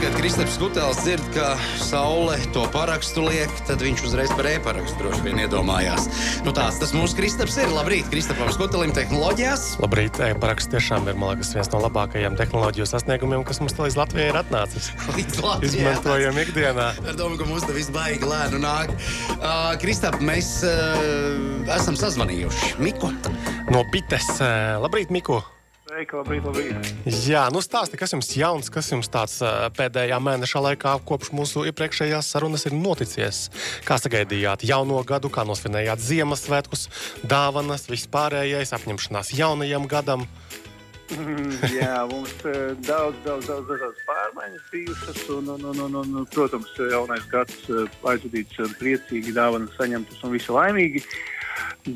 kad Kristaps Kutēls dzird, ka saule to parakstu liek, tad viņš uzreiz par e-parakstu droši vien iedomājās. Nu, tāds tas mūsu Kristaps ir. Labrīt, Kristapam Kutelim tehnoloģijās. Labrīt, e-paraksts tiešām ir liekas, viens no labākajiem tehnoloģiju sasniegumiem, kas mums līdz Latvijai ir atnācis. Līdz Latvijai. Izmantojam ikdienā. Ar domu, ka mums te viss baigi lēnu nāk. Uh, Kristap, mēs uh, esam sazvanījuši Miku. No Bites. Labrīt, Miku! Sveiki, labrīt, labrīt. Jā, nu stāsti, kas jums jauns, kas jums tāds pēdējā mēneša laikā kopš mūsu iepriekšējās sarunas ir noticies? Kā sagaidījāt jauno gadu, kā nosvinējāt Ziemassvētkus, dāvanas, vispārējais, apņemšanās jaunajam gadam? Mm, jā, mums uh, daudz, daudz, daudz dažādas pārmaiņas bijušas. Un, un, un, un, un, protams, jaunais gads aizvadīts priecīgi, dāvanas saņemtas un visi laimīgi. Uh,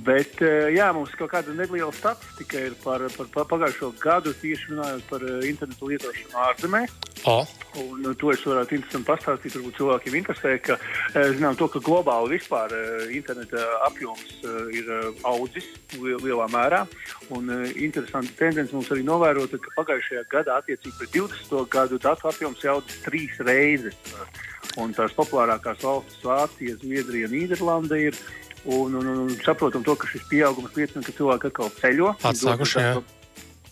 Bet eh, jā, mums kaut kāda neliela statistika ir par, par, par pagājušo gadu tieši runājot par eh, internetu lietošanu ārzemēs. Oh. Un, to es varētu interesanti pastāstīt. Varbūt cilvēkiem interesē, ka eh, zinām, to, ka globāli vispār interneta apjoms ir audzis lielā mērā. Un interesanti tendence mums arī novērot, ka pagājušajā gadā attiecībā pret 20. gadu datu apjoms ir audzis trīs reizes. Un tās populārākās valstis - Vācija, Zviedrija, Nīderlanda ir Un, un, un saprotam to, ka šis pieaugums liecina, ka cilvēki atkal ceļo. Atsākuši, jā.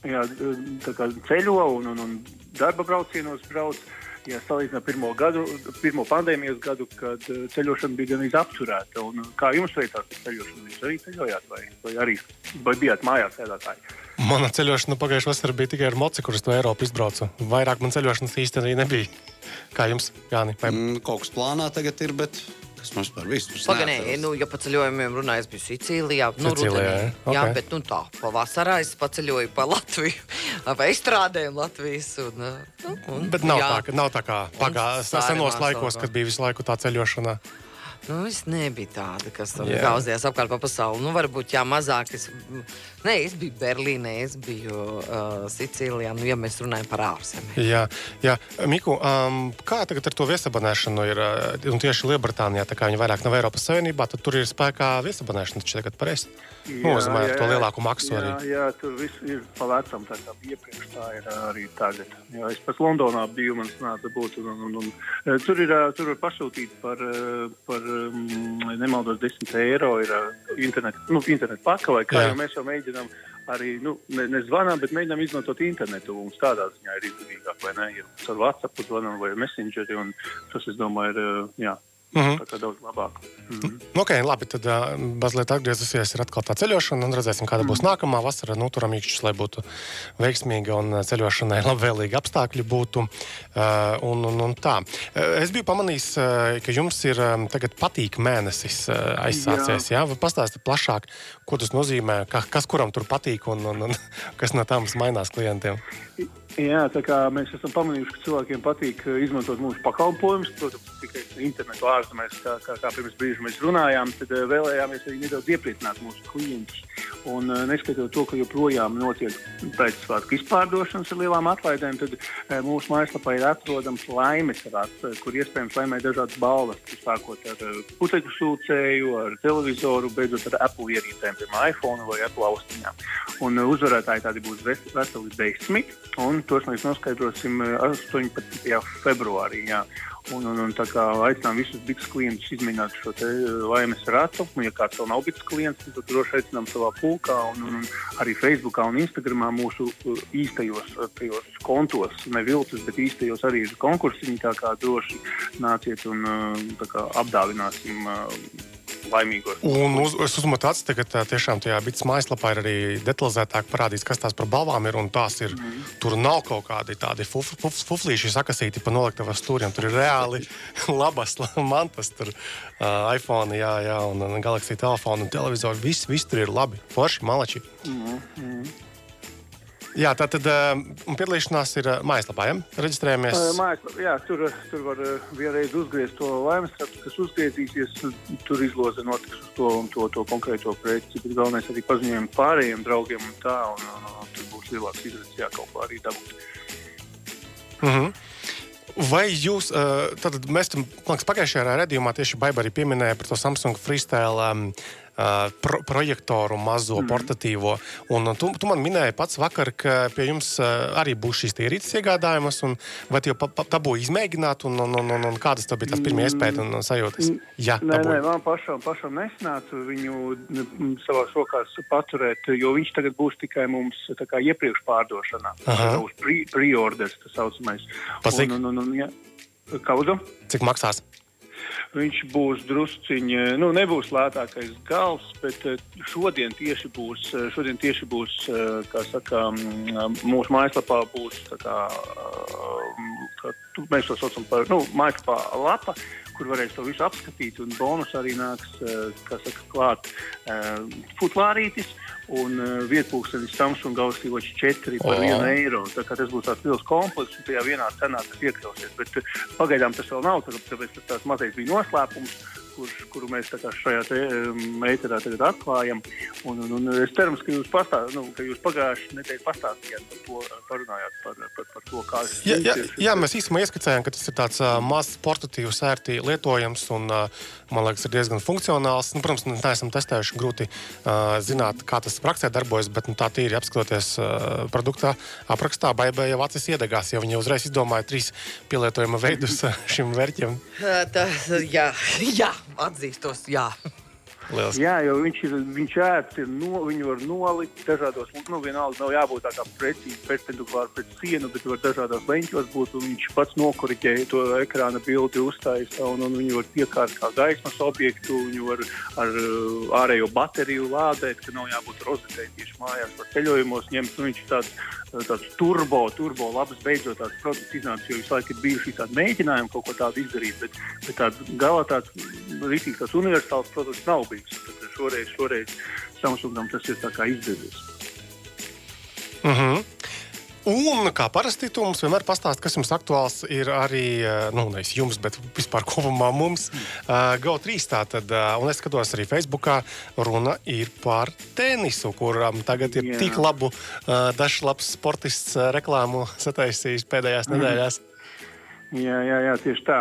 Jā, tā kā ceļo un, un, un darba braucienos brauc. Ja salīdzinām pirmo, gadu, pirmo pandēmijas gadu, kad uh, ceļošana bija gan apturēta. Un, kā jums veicās ceļošana? Jūs arī ceļojāt vai, vai arī vai bijāt mājās sēdētāji? Mana ceļošana pagājušā vasarā bija tikai ar motociklu, kurus no Eiropas izbraucu. Vairāk man ceļošanas īstenībā nebija. Kā jums, Jāni? Vai... Mm, kaut kas plānā tagad ir, bet kas mums par visu Pagaidām, nu, ja pa ceļojumiem runāju, es biju Sicīlijā. Nu, Sicīlijā rudenī, ja? okay. Jā, bet nu, tā, pavasarā es paceļoju pa Latviju, vai izstrādēju Latvijas. Un, nu, un, bet nav jā. tā, ka nav tā kā pagājušajos senos laikos, kad bija visu laiku tā ceļošana. Nu, es nebiju tāda, kas tur gāzījās apkārt pa pasauli. Nu, varbūt jā, mazāk. Es, ne, es biju Berlīnē, es biju uh, Sicīlijā, nu, ja mēs runājam par ārzemēm. Jā, jā. Miku, um, kā tagad ar to viesabonēšanu ir? Un tieši Lielbritānijā, tā kā viņi vairāk nav Eiropas Savienībā, tad tur ir spēkā viesabonēšana. Tas tagad pareizi. Nozīmē to lielāku maksu jā, arī. Jā, tur viss ir pa vecam, tā kā iepriekš tā ir arī tagad. Jā, es pats Londonā biju, man sanāca būt, un, un, un, un tur ir, tur var pasūtīt par, par nemaldos 10 eiro ir internet, nu, internet paka vai kā, jo mēs jau mēģinām arī, nu, ne, ne zvanām, bet mēģinām izmantot internetu. Mums tādā ziņā ir izdevīgāk, vai ne, ja ar WhatsApp zvanām vai Messengeri, un tas, es domāju, ir, jā, Mm -hmm. Tā kā daudz labāk. Mm -hmm. okay, labi, tad uh, mazliet atgriezusies, ir atkal tā ceļošana, un redzēsim, kāda būs mm -hmm. nākamā vasara. Nu, turam īkšķus, lai būtu veiksmīga un ceļošanai labvēlīgi apstākļi būtu. Uh, un, un, un tā. Es biju pamanījis, ka jums ir um, tagad patīk mēnesis uh, aizsācies. Jā. Jā? Pastāstiet plašāk, ko tas nozīmē, ka, kas kuram tur patīk un, un, un kas no tām mainās klientiem. Jā, tā kā mēs esam pamanījuši, ka cilvēkiem patīk izmantot mūsu pakalpojumus, protams, tikai internetu ārzemēs, kā, kā, kā pirms brīža mēs runājām, tad vēlējāmies arī nedaudz iepriecināt mūsu klientus. Un neskatoties to, ka joprojām notiek pēcsvētku izpārdošanas ar lielām atlaidēm, tad mūsu mājaslapā ir atrodams laimes rats, kur iespējams laimēt dažādas balvas, sākot ar putekļu sūcēju, ar televizoru, beidzot ar Apple ierīcēm, piemēram, iPhone vai Apple austiņām. Un uzvarētāji tādi būs veseli desmit, un tos mēs noskaidrosim 18. februārī. Jā. Un, un, un tā kā aicinām visus bites klientus izmēģināt šo laimes ratu. Un, ja kāds vēl nav bites klients, tad droši aicinām savā pulkā un, un arī Facebookā un Instagramā mūsu īstajos tajos kontos, ne viltus, bet īstajos arī ir konkursiņi. Tā kā droši nāciet un kā, apdāvināsim laimīgos. Un uz, es uzmetu acis, ka tiešām tajā bites mājaslapā ir arī detalizētāk parādīts, kas tās par balvām ir. Tās ir mm. Tur nav kaut kādi tādi fuf, fuf, fuflīši sakasīti pa noliktavas stūriem. Tur ir reāli labas mantas, tur uh, iPhone, jā, jā, un, un Galaxy telefonu un televizoru. Viss, viss tur ir labi. Forši, malači. Mm. Mm. Jā, tā tad uh, piedalīšanās ir uh, mājaslapā. Ja? Reģistrējamies. Uh, mājaslapā, jā, tur, tur var uh, vienreiz uzgriezt to laimes rakstu, kas uzgriezīsies. Tur izloze notiks uz to un to, to konkrēto projektu. Bet galvenais arī paziņojumi pārējiem draugiem un tā. Un, un, un, tur būs lielāks izredzes, jā, kaut ko arī dabūt. Mm -hmm. Vai jūs, tad mēs tam liekas, pagājušajā redzējumā tieši Baiba arī pieminēja par to Samsung Freestyle um, uh, pro projektoru mazo mm. portatīvo. Un, tu, tu man minēji pats vakar, ka pie jums arī būs šīs ierīces iegādājamas, un vai jau dabūji izmēģināt, un, un, un, un, un kādas tev bija tās pirmie iespējas un, sajūtas? Jā, nē, nē, man pašam, pašam nesnāca viņu savā rokās paturēt, jo viņš tagad būs tikai mums iepriekš pārdošanā. Uz pre-orders, pre tas saucamais. Un, un, un, un, ja, Kaudu? Cik maksās? Viņš būs drusciņš, nu, nebūs lētākais gals, bet eh, šodien tieši būs, eh, šodien tieši būs eh, saka, mūsu mājaslapā būs, kā, kā, mēs to saucam par, nu, mājaslapā lapa, kur varēs to visu apskatīt, un bonus arī nāks, kā saka, klāt futlārītis un vietpūkstenis Samsung Galaxy Watch 4 par 1 eiro. Tā kā tas būs tāds liels komplekss, un tajā vienā cenā tas iekļausies. Bet pagaidām tas vēl nav, tāpēc tas tāds mazais bija noslēpums kurš, kuru mēs šajā meitā tagad atklājam. Un, un, un es ceru, ka jūs, pastā, nu, ka jūs pagājušajā nedēļā pastāstījāt par to, parunājāt par, par, par to, kā tas jā, jā, jā, mēs īstenībā ieskicējām, ka tas ir tāds uh, mazs portatīvs, ērti lietojams un, uh, man liekas, ir diezgan funkcionāls. Nu, protams, mēs neesam testējuši, grūti uh, zināt, kā tas praksē darbojas, bet nu, tā tīri apskatoties uh, produkta aprakstā, baigā jau acis iedegās, jo viņi uzreiz izdomāja trīs pielietojuma veidus šim vērķim. Tā, jā, jā, atzīstos, jā. Liels. Jā, jo viņš ir, viņš ēts, ir no, viņu var nolikt dažādos, nu, vienalga nav jābūt tā kā precīzi perpendikulāri pret sienu, bet var dažādos leņķos būt, un viņš pats nokoriģē to ekrāna bildi uztaisa, un, un viņu var piekārt kā gaismas objektu, viņu var ar uh, ārējo bateriju lādēt, ka nav jābūt rozetē tieši mājās var ceļojumos ņemt, nu, viņš tāds, tāds turbo, turbo labs beidzot tāds produkts iznācis, jo visu laiku ir bijuši tādi mēģinājumi kaut ko tādu izdarīt, bet, bet tāds galā tāds rītīgs, tāds universāls produkts nav bijis līdzīgs. Tad šoreiz, šoreiz Samsungam tas ir izdevies. Mm -hmm. Un, kā parasti, tu mums vienmēr pastāsti, kas jums aktuāls ir arī, nu, nevis jums, bet vispār kopumā mums, uh, GO3. Tātad, uh, un es skatos arī Facebookā, runa ir par tenisu, kuram tagad ir Jā. tik labu, uh, dažs labs sportists uh, reklāmu sataisījis pēdējās mm. nedēļās. Jā, jā, jā, tieši tā.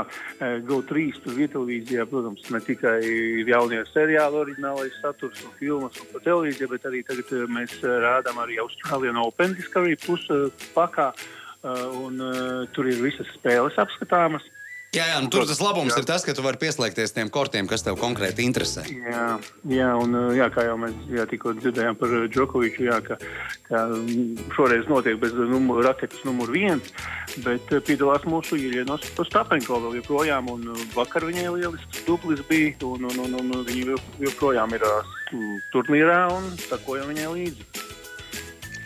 GO3 tur televīzijā, protams, ne tikai ir jaunie seriāli, oriģinālais saturs un filmas un pa televīziju, bet arī tagad mēs rādām arī Austrālijas Open Discovery plus pakā. Un, uh, tur ir visas spēles apskatāmas. Jā, jā nu, tur tas labums jā. ir tas, ka tu vari pieslēgties tiem kortiem, kas tev konkrēti interesē. Jā, jā un jā, kā jau mēs jā, tikko dzirdējām par Džokoviču, jā, ka, ka šoreiz notiek bez numur, raketas numur viens, bet piedalās mūsu Ilienos Stapenko vēl joprojām, un vakar viņai lielisks dublis bija, un, un, un, un viņi joprojām ir turnīrā un sakojam viņai līdzi.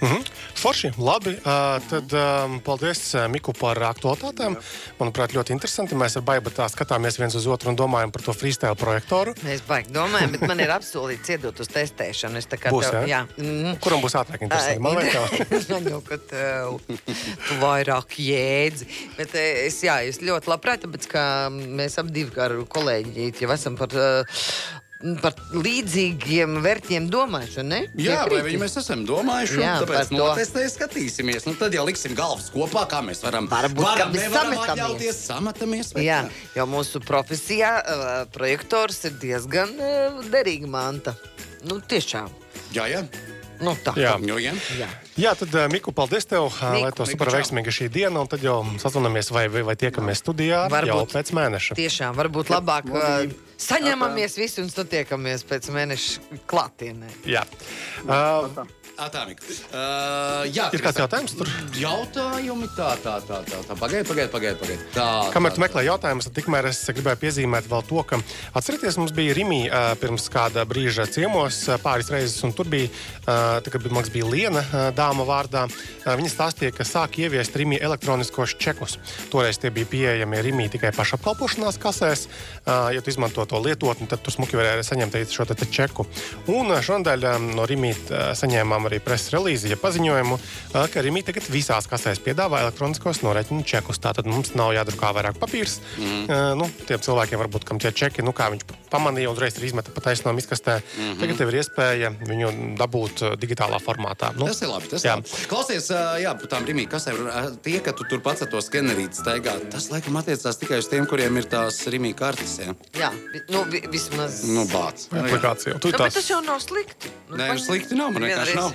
Mm -hmm. Forši, labi. Uh, tad um, paldies Miku par aktualitātēm. Manuprāt, ļoti interesanti. Mēs ar Baibu tā skatāmies viens uz otru un domājam par to freestyle projektoru. Mēs baigi domājam, bet man ir apsolīts iedot uz testēšanu. Es būs, tev, jā. Mm. Kuram būs ātrāk interesanti? Man liekas, jau, ka tev vairāk jēdzi. Bet es, jā, es ļoti labprāt, tāpēc, ka mēs ap divi ar kolēģi jau esam par uh, par līdzīgiem vērtiem domājuši. Ne? Jā, vai viņi mēs esam domājuši? Jā, tāpēc notestēji skatīsimies. Nu, tad jau liksim galvas kopā, kā mēs varam. Varbūt varam, nevaram atļauties, sametamies. Jā, jo mūsu profesijā uh, projektors ir diezgan uh, derīga manta. Nu, tiešām. Jā, jā. Nu, tā jā. Nu, jā. jā. Jā, tad Miku, paldies tev, Miku. lai tev super veiksmīga šī diena. Un tad jau sazvanāmies vai, vai, vai tiekamies studijā varbūt, jau pēc mēneša. Tiešām, varbūt labāk. Uh, Saņemamies visi un satiekamies pēc mēneša klātienē. Jā. Uh, Atāmika. Uh, jā, ir kāds jautājums tur? Jautājumi tā, tā, tā, tā. tā. Pagaidiet, pagaidiet, pagaidiet. Pagaid. Tā, Kamēr tu meklē jautājumus, tikmēr es gribēju piezīmēt vēl to, ka atcerieties, mums bija Rimī uh, pirms kāda brīža ciemos uh, pāris reizes, un tur bija, uh, tā, kad mums bija Liena uh, dāma vārdā. Uh, viņa stāstīja, ka sāk ieviest Rimī elektroniskos čekus. Toreiz tie bija pieejami Rimī tikai pašapkalpošanās kasēs. Uh, ja tu izmanto to lietotni, tad tur smuki varēja saņemt šo te čeku. Un šodien no Rimī saņēmām izdarījām arī preses relīzi, ja paziņojumu, ka Rīgā tagad visās kasēs piedāvā elektroniskos norēķinu čekus. Tātad mums nav jādrukā vairāk papīrs. Mm. Uh, nu, tiem cilvēkiem, varbūt, kam tie čeki, nu, kā viņš pamanīja, uzreiz ir izmeta pa taisnām izkastē. Mm -hmm. Tagad ir iespēja viņu dabūt digitālā formātā. Nu, tas ir labi. Tas jā. labi. Klausies, uh, jā, tām Rīgā kasēm. Tie, ka tu tur pats ar to skenerīti staigā, tas laikam attiecās tikai uz tiem, kuriem ir tās Rīgā kartes. Jā, jā nu, vi, vismaz. Nu, bāc. Aplikācija. Nu, tās... Tas jau nav slikti. Nu, Nē, paņem... slikti nav. Man vienkārši nav.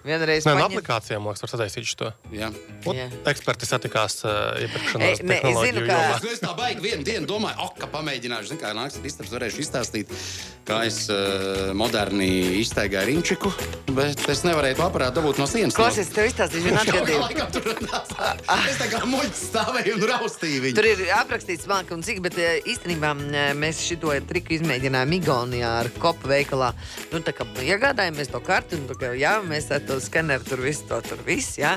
Vienreiz Nē, no nu, aplikācijām liekas, var sataisīt šo. Jā. Un jā. Eksperti satikās uh, iepirkšanās e, tehnoloģiju zinu, ka... Es tā baigi vienu dienu domāju, ok, ka pamēģināšu. Zinu, kā nāks, istabs varēšu izstāstīt, kā es uh, moderni iztaigāju rinčiku, bet es nevarēju to aparātu dabūt no sienas. Klausies, tev izstāstīšu vienu atgadījumu. es tā kā muļķis stāvēju un raustīju viņu. Tur ir aprakstīts māka un cik, bet īstenībā mēs šito triku izmēģinājām Igaunijā ar kopu veikalā. Nu, tā kā iegādājāmies to karti un tā kā, jā, mēs ar to skaneru tur visu to tur viss, jā.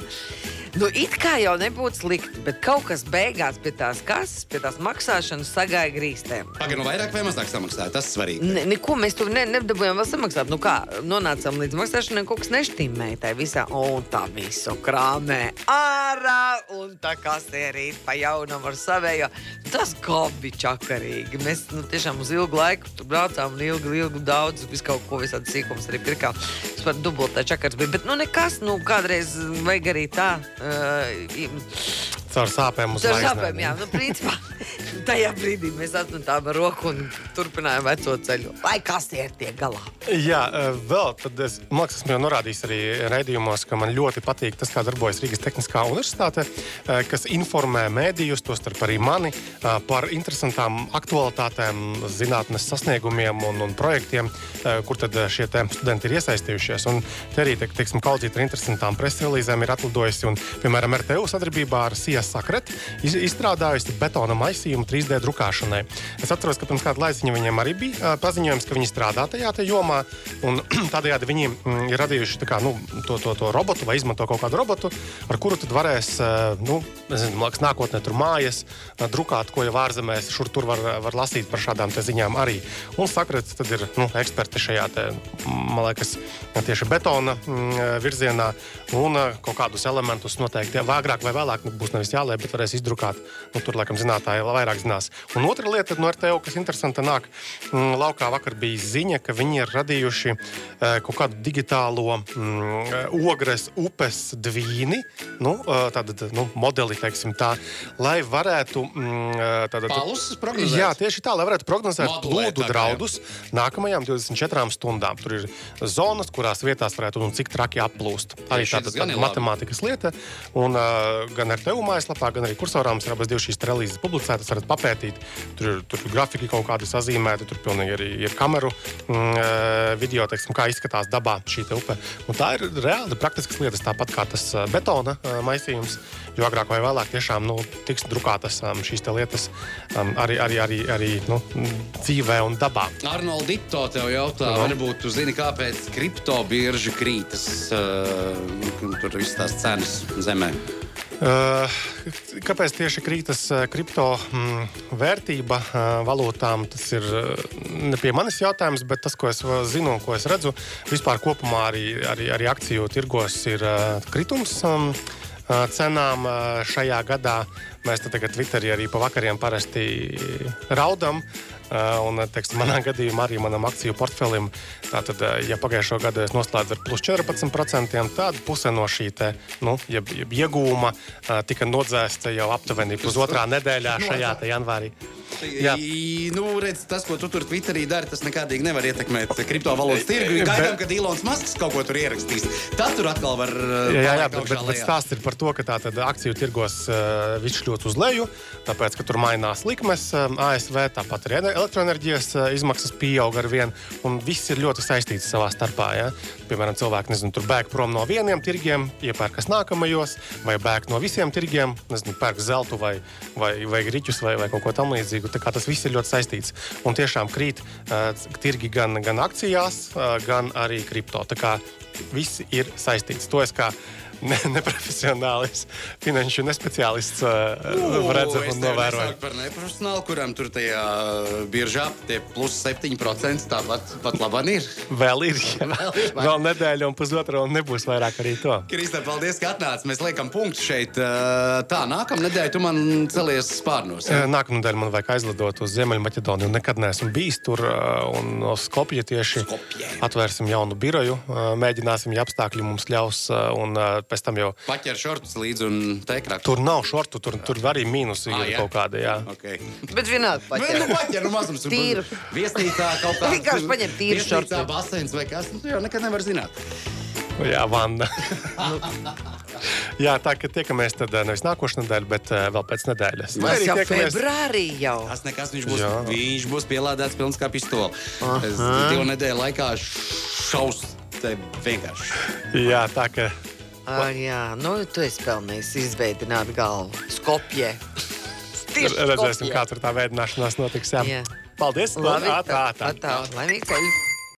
Nu, it kā jau nebūtu slikti, bet kaut kas beigās pie tās kases, pie tās maksāšanas sagāja grīstēm. Pagaidām, nu vairāk vai mazāk samaksāja? Tas svarīgi. Ne, neko mēs tur ne, nedabūjām vēl samaksāt. Nu kā, nonācām līdz maksāšanai, kaut kas neštīmēja tajā visā. Un tā visu krāmē ārā, un tā kā sērīt pa jaunam ar savējo. Tas bija čakarīgi. Mēs nu, tiešām uz ilgu laiku tur braucām, un ilgi, ilgi daudz, visu kaut ko, visādi sīkums arī pirkām. Tas par dubultā čakars bija, bet nu nekas, nu kādreiz vajag arī tā uh, Caur sāpēm uz Caur sāpēm, jā. Nu, principā, tajā brīdī mēs atmetām roku un turpinājām veco ceļu. Lai kas tie ir tie galā? Jā, eh, vēl tad es, man liekas, esmu jau norādījis arī raidījumos, ka man ļoti patīk tas, kā darbojas Rīgas Tehniskā universitāte, eh, kas informē mēdījus, tostarp arī mani, eh, par interesantām aktualitātēm, zinātnes sasniegumiem un, un projektiem, kur tad šie studenti ir iesaistījušies. Un te arī, te, teiksim, kaudzīt ar interesantām presrelīzēm ir atlidojusi un, piemēram, RTU sadarbībā ar CIA Sakret izstrādājusi betona maisījumu 3D drukāšanai. Es atceros, ka pirms kāda laiciņa viņiem arī bija paziņojums, ka viņi strādā tajā jomā. Tādējādi viņi mm, ir radījuši kā, nu, to, to, to robotu vai izmanto kaut kādu robotu, ar kuru tad varēs nu, nezinu, liekas, nākotnē tur mājas drukāt, ko jau ārzemēs šur tur var, var lasīt par šādām ziņām arī. Un Sakrets tad ir nu, eksperti šajā, te, man liekas, tieši betona mm, virzienā un kaut kādus elementus noteikti agrāk vai vēlāk nu, būs nevis jālē, bet varēs izdrukāt. Nu, tur, laikam, zinātāji vairāk zinās. Un otra lieta no RTO, kas interesanta nāk, mm, laukā vakar bija ziņa, ka viņi ir radījuši uh, kaut kādu digitālo mm, ogres upes dvīni, nu, uh, tādu nu, modeli, teiksim tā, lai varētu. Mm, tātad, Palus prognozēt? Jā, tieši tā, lai varētu prognozēt Modulēt, plūdu draudus nākamajām 24 stundām. Tur ir zonas, kurās vietās varētu un cik traki applūst. Arī tāda, tāda matemātikas lieta. Un, uh, gan ar tevu mājaslapā, gan arī kursorā mums ir abas šīs relīzes publicētas. Varat papētīt, tur ir, tur ir grafiki kaut kādi sazīmēti, tur pilnīgi arī ir kameru mm, video, teiksim, kā izskatās dabā šī upe. Un tā ir reāli praktiskas lietas, tāpat kā tas betona maisījums. Jo agrāk vai vēlāk tiešām nu, tiks drukātas um, šīs lietas um, arī, arī, arī, arī nu, dzīvē un dabā. Arnolds Dito tev jautā, no. varbūt tu zini, kāpēc kriptobirži krītas, uh, tur viss tās cenas zemē. Uh, kāpēc tieši krītas uh, kripto mm, vērtība uh, valūtām? Tas ir ne pie manis jautājums, bet tas, ko es zinu un ko es redzu, vispār kopumā arī, arī, arī akciju tirgos ir kritums. Um, cenām šajā gadā mēs tagad Twitterī arī pa vakariem parasti raudam. Un, teiksim, manā gadījumā arī manam akciju portfelim, tātad, ja pagājušo gadu es noslēdzu ar plus 14%, tad puse no šī te, nu, jeb, jeb iegūma tika nodzēsta jau aptuveni pusotrā nedēļā šajā janvārī. Jā. Nu, redz, tas, ko tu tur Twitterī dari, tas nekādīgi nevar ietekmēt kriptovalūtas tirgu. Gaidām, kad Ilons Masks kaut ko tur ierakstīs. Tad tur atkal var. Jā, jā, jā bet, bet, bet stāsts ir par to, ka tā tad akciju tirgos uh, viss kļūst uz leju, tāpēc, ka tur mainās likmes uh, ASV, tāpat arī elektroenerģijas uh, izmaksas pieaug ar vienu, un viss ir ļoti saistīts savā starpā. Ja? Piemēram, cilvēki nezinu, tur bēg prom no vieniem tirgiem, iepērkas nākamajos, vai bēg no visiem tirgiem, nezinu, pērk zeltu vai, vai, vai griķus vai, vai kaut ko tamlīdzīgu. Tas viss ir ļoti saistīts. Un tiešām krīt uh, tirgi gan, gan akcijās, uh, gan arī kripto. Tā kā viss ir saistīts. To es kā ne, neprofesionālis, finanšu nespeciālists uh, redzam un novērojam. Par neprofesionālu, kuram tur tajā biržā tie plus 7% tāpat pat labāk ir. Vēl ir, jā. Vēl, ir Vēl nedēļa un pusotra, un nebūs vairāk arī to. Kristē, paldies, ka atnāci. Mēs liekam punktu šeit. Tā, nākamā nedēļa tu man celies spārnos. Ja? Nākamā nedēļa man vajag aizlidot uz Ziemeļmaķedoniju. Nekad neesmu bijis tur, un no Skopja tieši Skopje. atvērsim jaunu biroju. Mēģināsim, ja apstākļi mums ļaus, un pēc tam jau. Paķer šortus līdzi un teikrāk. Tur nav šortu, tur, tur arī mīnusi Ah, ir jā? kaut kāda. Jā. Okay. Bet vienalga Nu, paķer. nu, paķer, nu, mazums. Tīru. Viesnīcā kaut kā. Vienkārši paņem tīru šortu. baseins vai kas. Nu, tu jau nekad nevar zināt. Jā, vanna. Jā, tā kā tiekamies tad eh, nevis nākošais nedēļa, bet eh, vēl pēc nedēļas. Arī jau tiekamies- februārī jau. Tas nekas, viņš būs, Jā. viņš būs pielādēts pilns kā pistole. Es divu nedēļu laikā šaus te vienkārši. Jā, tā kā Ah, jā, nu, tu esi pelnījis izveidot galvu. Skopje. Tieši redzēsim, Skopje. kā tur tā veidināšanās notiks. Jā. Jā. Paldies! Labi, tā, tā, tā. Laimīgi.